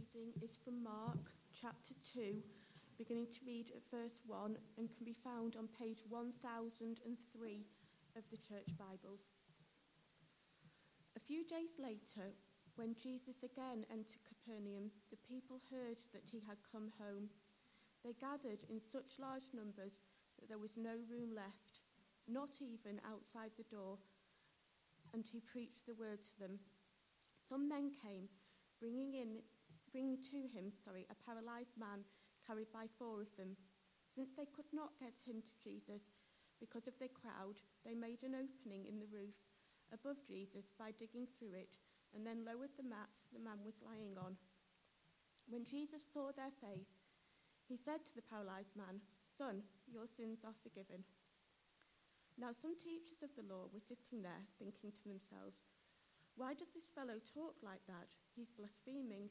reading is from Mark chapter 2, beginning to read at verse 1, and can be found on page 1003 of the Church Bibles. A few days later, when Jesus again entered Capernaum, the people heard that he had come home. They gathered in such large numbers that there was no room left, not even outside the door, and he preached the word to them. Some men came, bringing in, bringing to him, sorry, a paralyzed man carried by four of them. Since they could not get him to Jesus because of the crowd, they made an opening in the roof above Jesus by digging through it and then lowered the mat the man was lying on. When Jesus saw their faith, he said to the paralyzed man, Son, your sins are forgiven. Now, some teachers of the law were sitting there thinking to themselves, Why does this fellow talk like that? He's blaspheming.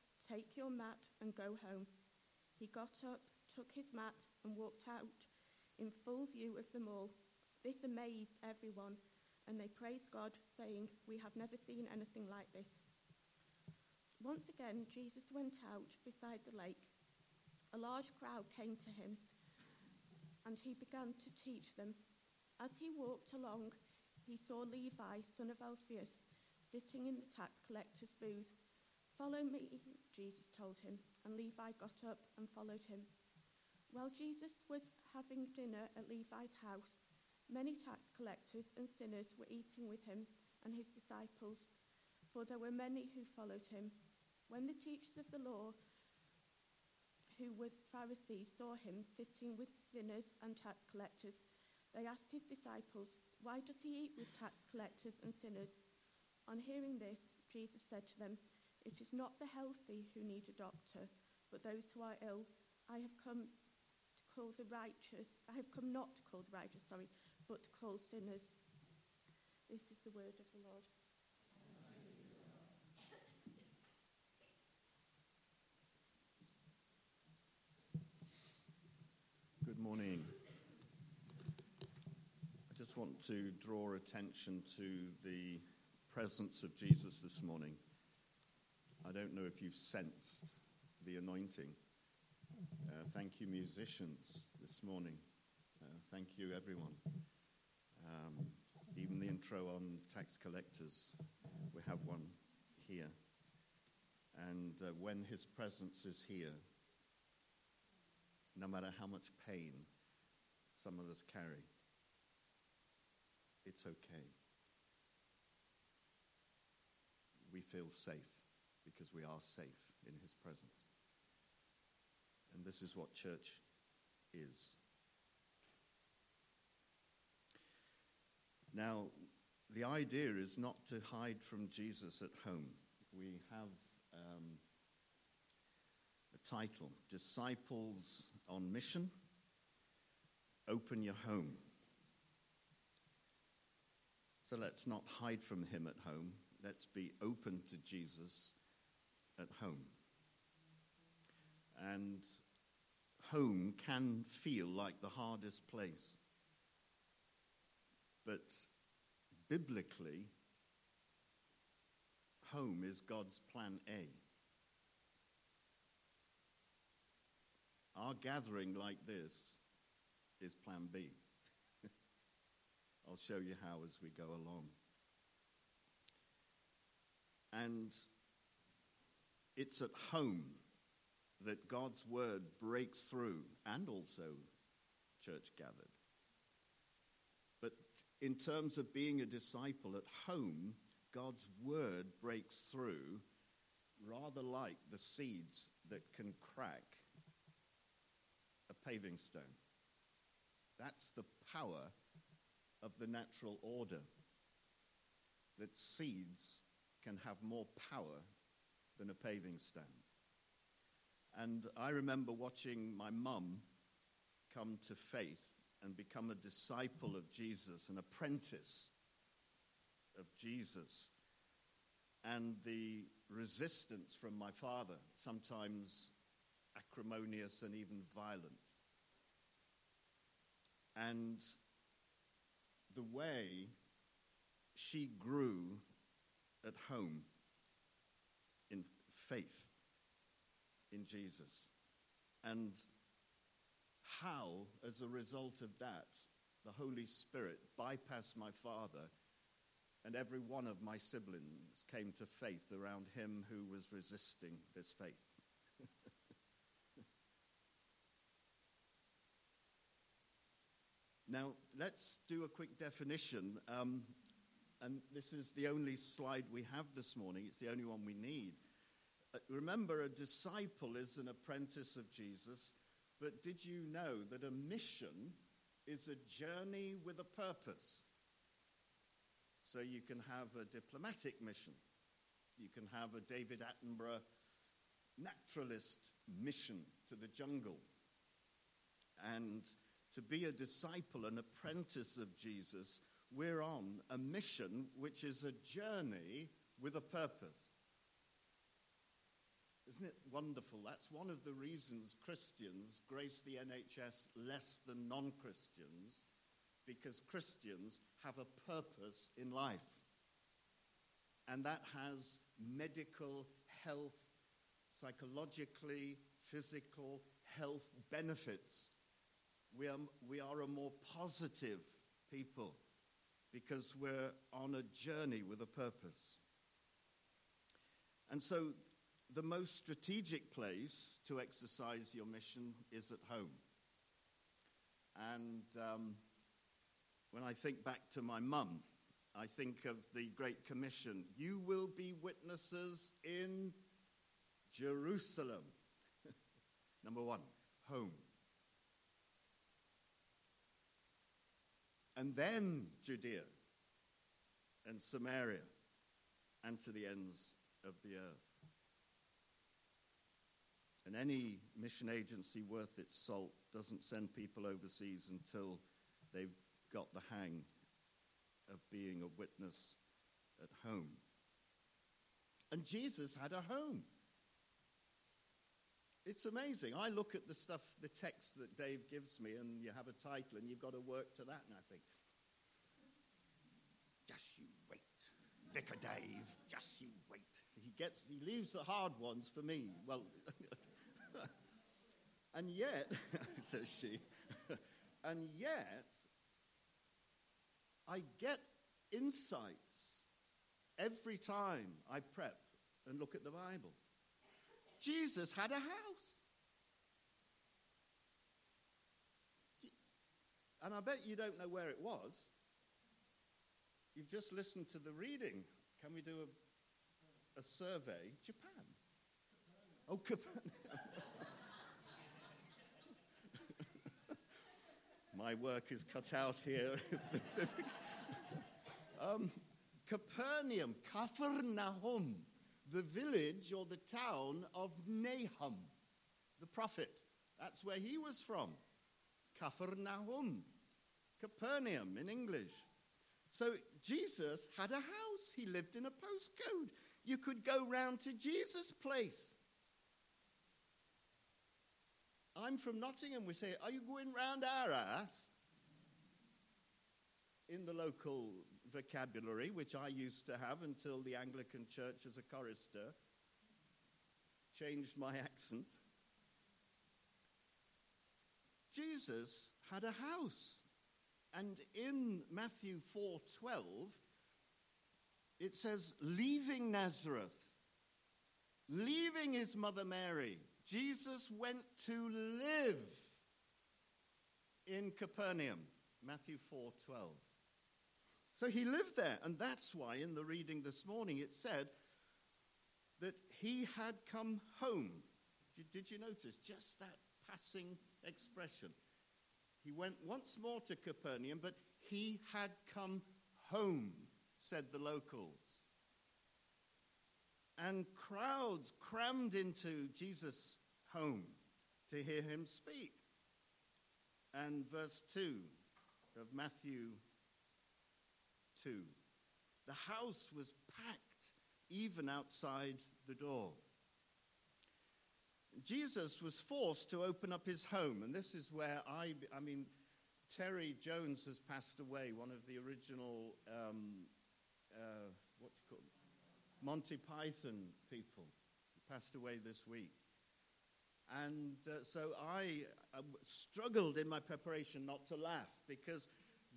take your mat, and go home. He got up, took his mat, and walked out in full view of them all. This amazed everyone, and they praised God, saying, We have never seen anything like this. Once again, Jesus went out beside the lake. A large crowd came to him and he began to teach them. As he walked along, he saw Levi, son of Alphaeus, sitting in the tax collector's booth. Follow me, Jesus told him, and Levi got up and followed him. While Jesus was having dinner at Levi's house, many tax collectors and sinners were eating with him and his disciples, for there were many who followed him. When the teachers of the law who were Pharisees saw him sitting with sinners and tax collectors. They asked his disciples, Why does he eat with tax collectors and sinners? On hearing this, Jesus said to them, It is not the healthy who need a doctor, but those who are ill. I have come to call the righteous, I have come not to call the righteous, sorry, but to call sinners. This is the word of the Lord. Good morning. I just want to draw attention to the presence of Jesus this morning. I don't know if you've sensed the anointing. Uh, thank you, musicians, this morning. Uh, thank you, everyone. Um, even the intro on tax collectors, we have one here. And uh, when his presence is here, no matter how much pain some of us carry, it's okay. We feel safe because we are safe in His presence. And this is what church is. Now, the idea is not to hide from Jesus at home. We have um, a title Disciples on Mission. Open your home. So let's not hide from him at home. Let's be open to Jesus at home. And home can feel like the hardest place. But biblically, home is God's plan A. Our gathering like this is plan B. I'll show you how as we go along. And it's at home that God's word breaks through, and also church gathered. But in terms of being a disciple at home, God's word breaks through rather like the seeds that can crack a paving stone. That's the power of the natural order. That seeds can have more power than a paving stone. And I remember watching my mum come to faith and become a disciple of Jesus, an apprentice of Jesus. And the resistance from my father, sometimes acrimonious and even violent. And the way she grew at home faith in Jesus. And how, as a result of that, the Holy Spirit bypassed my father and every one of my siblings came to faith around him who was resisting this faith. now, let's do a quick definition. Um, and this is the only slide we have this morning, it's the only one we need. Remember, a disciple is an apprentice of Jesus, but did you know that a mission is a journey with a purpose? So you can have a diplomatic mission, you can have a David Attenborough naturalist mission to the jungle. And to be a disciple, an apprentice of Jesus, we're on a mission which is a journey with a purpose. Isn't it wonderful? That's one of the reasons Christians grace the NHS less than non Christians, because Christians have a purpose in life. And that has medical, health, psychologically, physical health benefits. We are, we are a more positive people because we're on a journey with a purpose. And so, the most strategic place to exercise your mission is at home. And um, when I think back to my mum, I think of the Great Commission. You will be witnesses in Jerusalem. Number one, home. and then Judea and Samaria and to the ends of the earth. And any mission agency worth its salt doesn't send people overseas until they've got the hang of being a witness at home. And Jesus had a home. It's amazing. I look at the stuff, the text that Dave gives me, and you have a title, and you've got to work to that, and I think, just you wait. Vicar Dave, just you wait. He gets, he leaves the hard ones for me. Well, and yet, says she, and yet, I get insights every time I prep and look at the Bible. Jesus had a house. And I bet you don't know where it was. You've just listened to the reading. Can we do a, a survey? Japan. Oh, Capernaum. My work is cut out here. um, Capernaum, Capernaum, the village or the town of Nahum, the prophet. That's where he was from. Capernaum, Capernaum in English. So Jesus had a house. He lived in a postcode. You could go round to Jesus' place. I'm from Nottingham. We say, Are you going round our ass? In the local vocabulary, which I used to have until the Anglican Church as a chorister changed my accent. Jesus had a house. And in Matthew 4:12 it says leaving Nazareth leaving his mother Mary Jesus went to live in Capernaum Matthew 4:12 So he lived there and that's why in the reading this morning it said that he had come home did you notice just that passing expression he went once more to Capernaum, but he had come home, said the locals. And crowds crammed into Jesus' home to hear him speak. And verse 2 of Matthew 2 the house was packed even outside the door. Jesus was forced to open up his home, and this is where I, I mean, Terry Jones has passed away, one of the original, um, uh, what do you call? Monty Python people. Passed away this week. And uh, so I uh, struggled in my preparation not to laugh because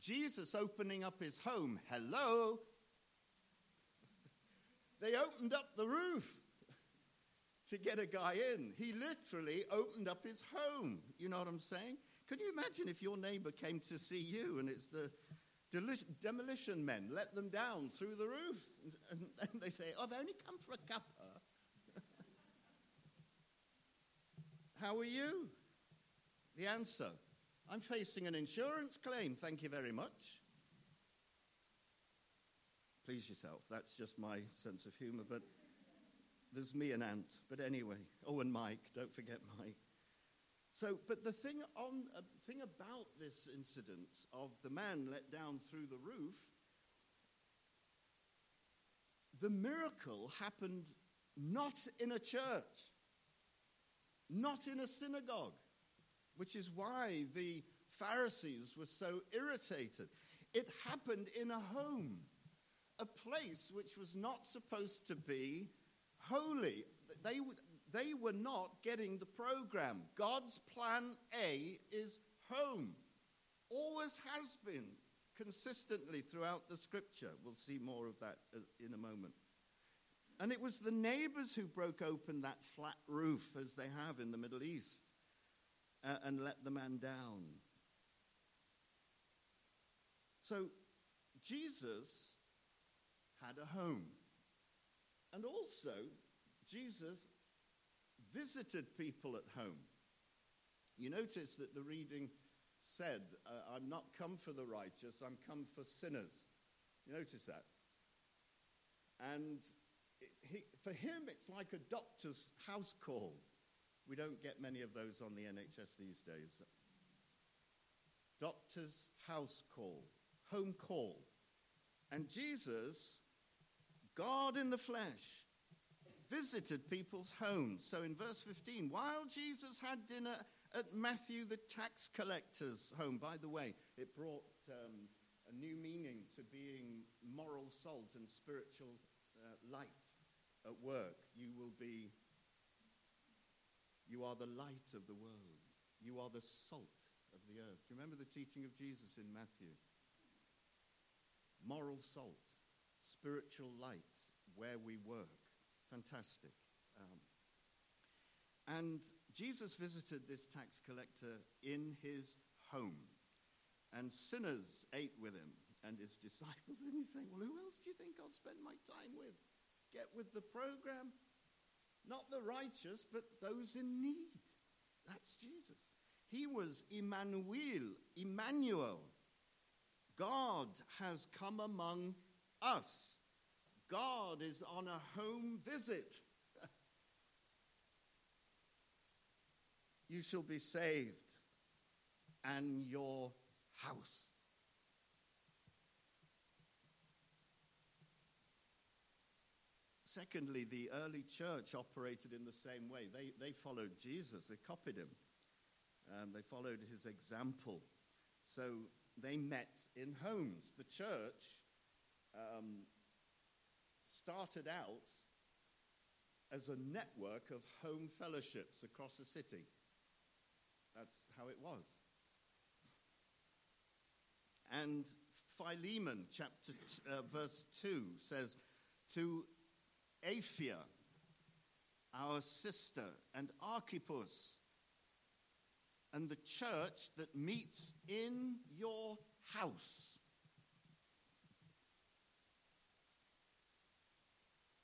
Jesus opening up his home, hello, they opened up the roof to get a guy in. He literally opened up his home. You know what I'm saying? Can you imagine if your neighbor came to see you and it's the demolition men let them down through the roof? And, and they say, oh, I've only come for a cuppa. How are you? The answer I'm facing an insurance claim, thank you very much. Please yourself, that's just my sense of humor, but there's me and Ant. But anyway, oh, and Mike, don't forget Mike. So, but the thing, on, uh, thing about this incident of the man let down through the roof, the miracle happened not in a church, not in a synagogue, which is why the Pharisees were so irritated. It happened in a home, a place which was not supposed to be holy. They, they were not getting the program. God's plan A is home. Always has been consistently throughout the scripture. We'll see more of that uh, in a moment. And it was the neighbors who broke open that flat roof, as they have in the Middle East, uh, and let the man down. So Jesus had a home. And also, Jesus visited people at home. You notice that the reading said, uh, I'm not come for the righteous, I'm come for sinners. You notice that? And he, for him, it's like a doctor's house call. We don't get many of those on the NHS these days. Doctor's house call, home call. And Jesus, God in the flesh, visited people's homes. So in verse 15, while Jesus had dinner at Matthew the tax collector's home, by the way, it brought um, a new meaning to being moral salt and spiritual uh, light at work. You will be, you are the light of the world. You are the salt of the earth. Remember the teaching of Jesus in Matthew? Moral salt, spiritual light where we work. Fantastic. Um, and Jesus visited this tax collector in his home, and sinners ate with him and his disciples. And he's saying, Well, who else do you think I'll spend my time with? Get with the program. Not the righteous, but those in need. That's Jesus. He was Emmanuel, Emmanuel. God has come among us. God is on a home visit. you shall be saved and your house. Secondly, the early church operated in the same way. They, they followed Jesus, they copied him, um, they followed his example. So they met in homes. The church um, started out as a network of home fellowships across the city. That's how it was. And Philemon, chapter t- uh, verse 2, says, To Apphia, our sister, and Archippus, and the church that meets in your house.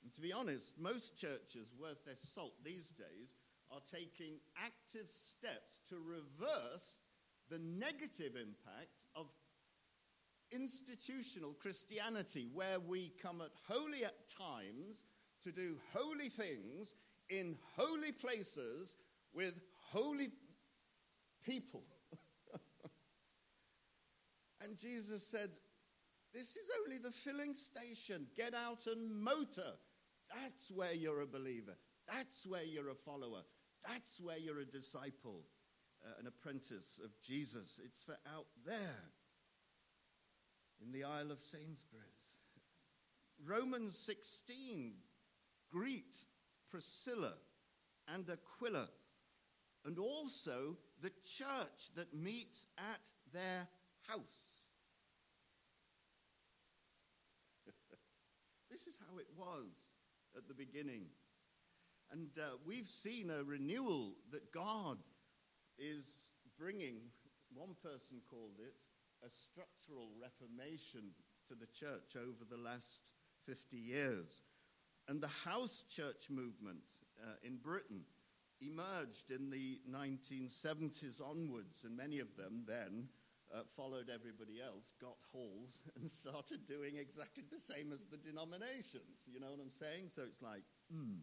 And to be honest, most churches worth their salt these days are taking active steps to reverse the negative impact of institutional Christianity, where we come at holy at times to do holy things in holy places with holy people. and Jesus said, This is only the filling station. Get out and motor. That's where you're a believer. That's where you're a follower. That's where you're a disciple, uh, an apprentice of Jesus. It's for out there in the aisle of Sainsbury's. Romans 16 greet Priscilla and Aquila and also the church that meets at their house. this is how it was at the beginning. And uh, we've seen a renewal that God is bringing, one person called it, a structural reformation to the church over the last 50 years. And the house church movement uh, in Britain emerged in the 1970s onwards, and many of them then uh, followed everybody else, got halls, and started doing exactly the same as the denominations. You know what I'm saying? So it's like, hmm.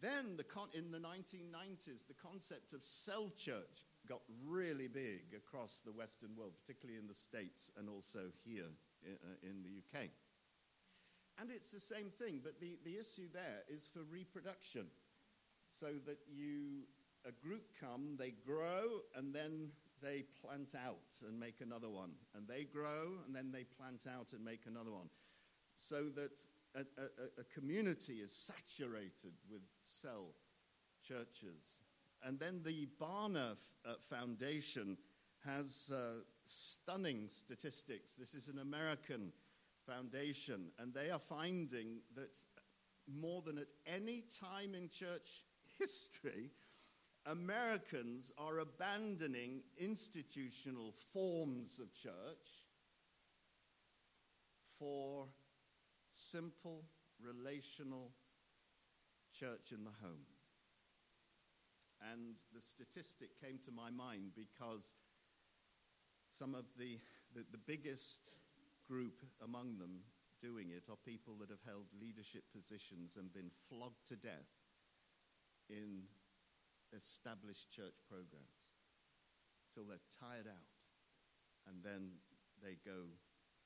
Then, the con- in the 1990s, the concept of cell church got really big across the Western world, particularly in the States and also here in, uh, in the UK. And it's the same thing, but the, the issue there is for reproduction. So that you, a group come, they grow, and then they plant out and make another one. And they grow, and then they plant out and make another one. So that a, a, a community is saturated with cell churches. And then the Barna uh, Foundation has uh, stunning statistics. This is an American foundation, and they are finding that more than at any time in church history, Americans are abandoning institutional forms of church for simple, relational church in the home. And the statistic came to my mind because some of the, the, the, biggest group among them doing it are people that have held leadership positions and been flogged to death in established church programs till they're tired out and then they go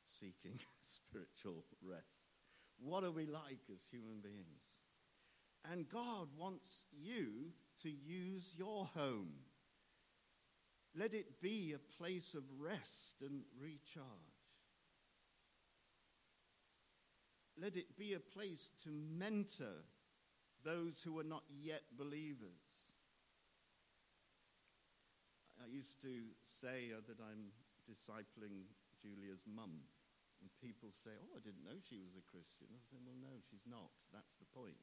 seeking spiritual rest. What are we like as human beings? And God wants you to use your home. Let it be a place of rest and recharge. Let it be a place to mentor those who are not yet believers. Used to say uh, that I'm discipling Julia's mum. And people say, Oh, I didn't know she was a Christian. I say, Well, no, she's not. That's the point.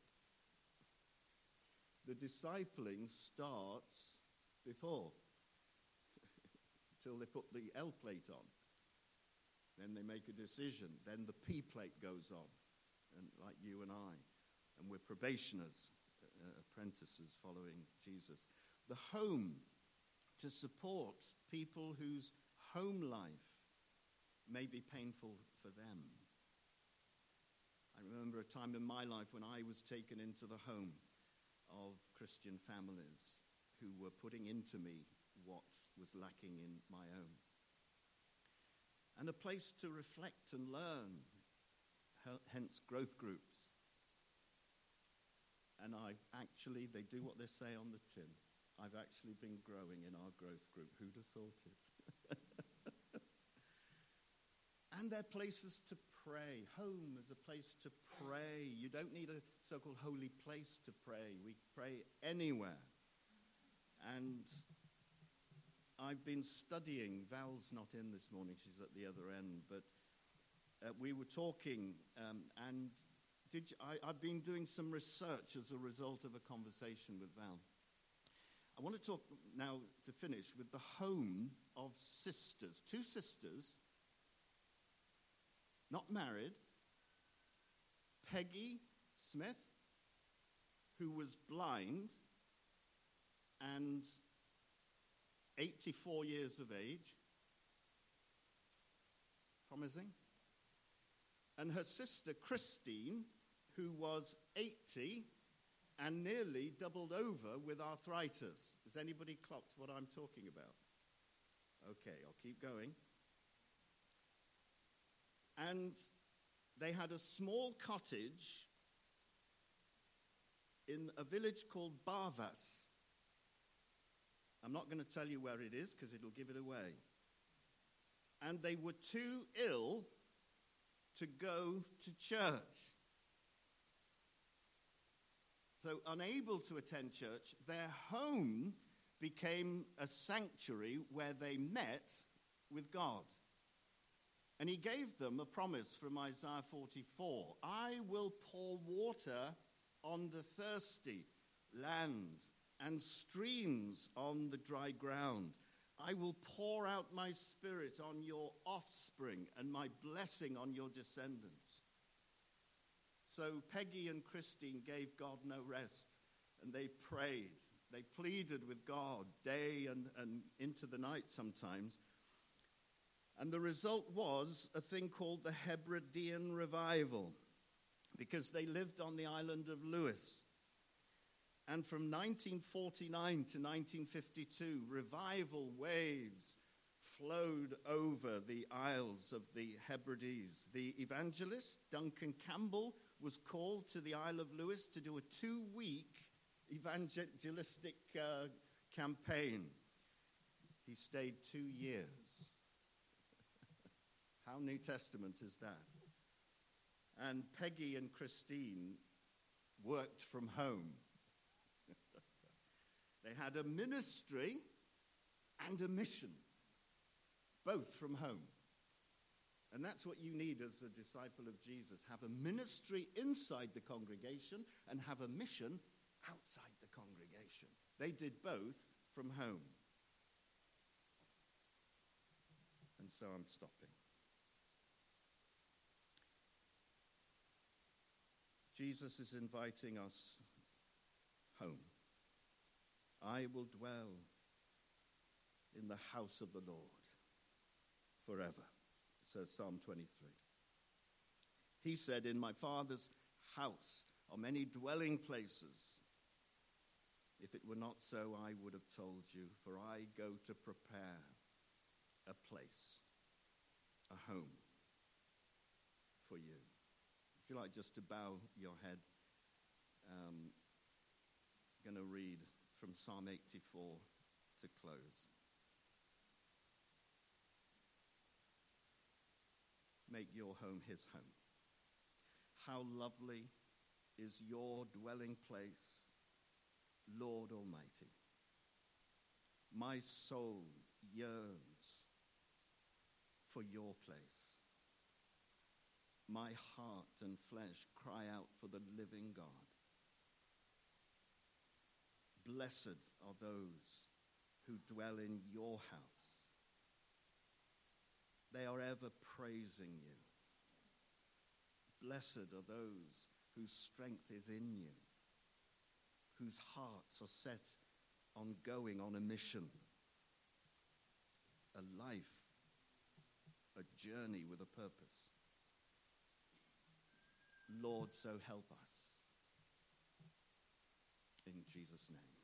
The discipling starts before, till they put the L plate on. Then they make a decision. Then the P plate goes on, and like you and I. And we're probationers, uh, apprentices following Jesus. The home to support people whose home life may be painful for them. I remember a time in my life when I was taken into the home of Christian families who were putting into me what was lacking in my own. And a place to reflect and learn, hence growth groups. And I actually, they do what they say on the tin. I've actually been growing in our growth group. Who'd have thought it? And they're places to pray. Home is a place to pray. You don't need a so called holy place to pray. We pray anywhere. And I've been studying, Val's not in this morning, she's at the other end, but uh, we were talking, um, and you, I, I've been doing some research as a result of a conversation with Val. I want to talk now to finish with the home of sisters, two sisters not married, Peggy Smith, who was blind and 84 years of age. Promising. And her sister Christine, who was 80 and nearly doubled over with arthritis. Has anybody clocked what I'm talking about? Okay, I'll keep going. And they had a small cottage in a village called Barvas. I'm not going to tell you where it is because it'll give it away. And they were too ill to go to church. So, unable to attend church, their home became a sanctuary where they met with God. And he gave them a promise from Isaiah 44 I will pour water on the thirsty land and streams on the dry ground. I will pour out my spirit on your offspring and my blessing on your descendants. So Peggy and Christine gave God no rest and they prayed. They pleaded with God day and, and into the night sometimes. And the result was a thing called the Hebridean Revival because they lived on the island of Lewis. And from 1949 to 1952, revival waves flowed over the Isles of the Hebrides. The evangelist, Duncan Campbell, was called to the Isle of Lewis to do a two week evangelistic uh, campaign. He stayed two years. How New Testament is that? And Peggy and Christine worked from home. they had a ministry and a mission, both from home. And that's what you need as a disciple of Jesus have a ministry inside the congregation and have a mission outside the congregation. They did both from home. And so I'm stopping. Jesus is inviting us home. I will dwell in the house of the Lord forever, says Psalm 23. He said, In my Father's house are many dwelling places. If it were not so, I would have told you, for I go to prepare a place, a home for you. If you like just to bow your head, um, I'm going to read from Psalm 84 to close. Make your home his home. How lovely is your dwelling place, Lord Almighty. My soul yearns for your place. My heart and flesh cry out for the living God. Blessed are those who dwell in your house. They are ever praising you. Blessed are those whose strength is in you, whose hearts are set on going on a mission, a life, a journey with a purpose. Lord, so help us. In Jesus' name.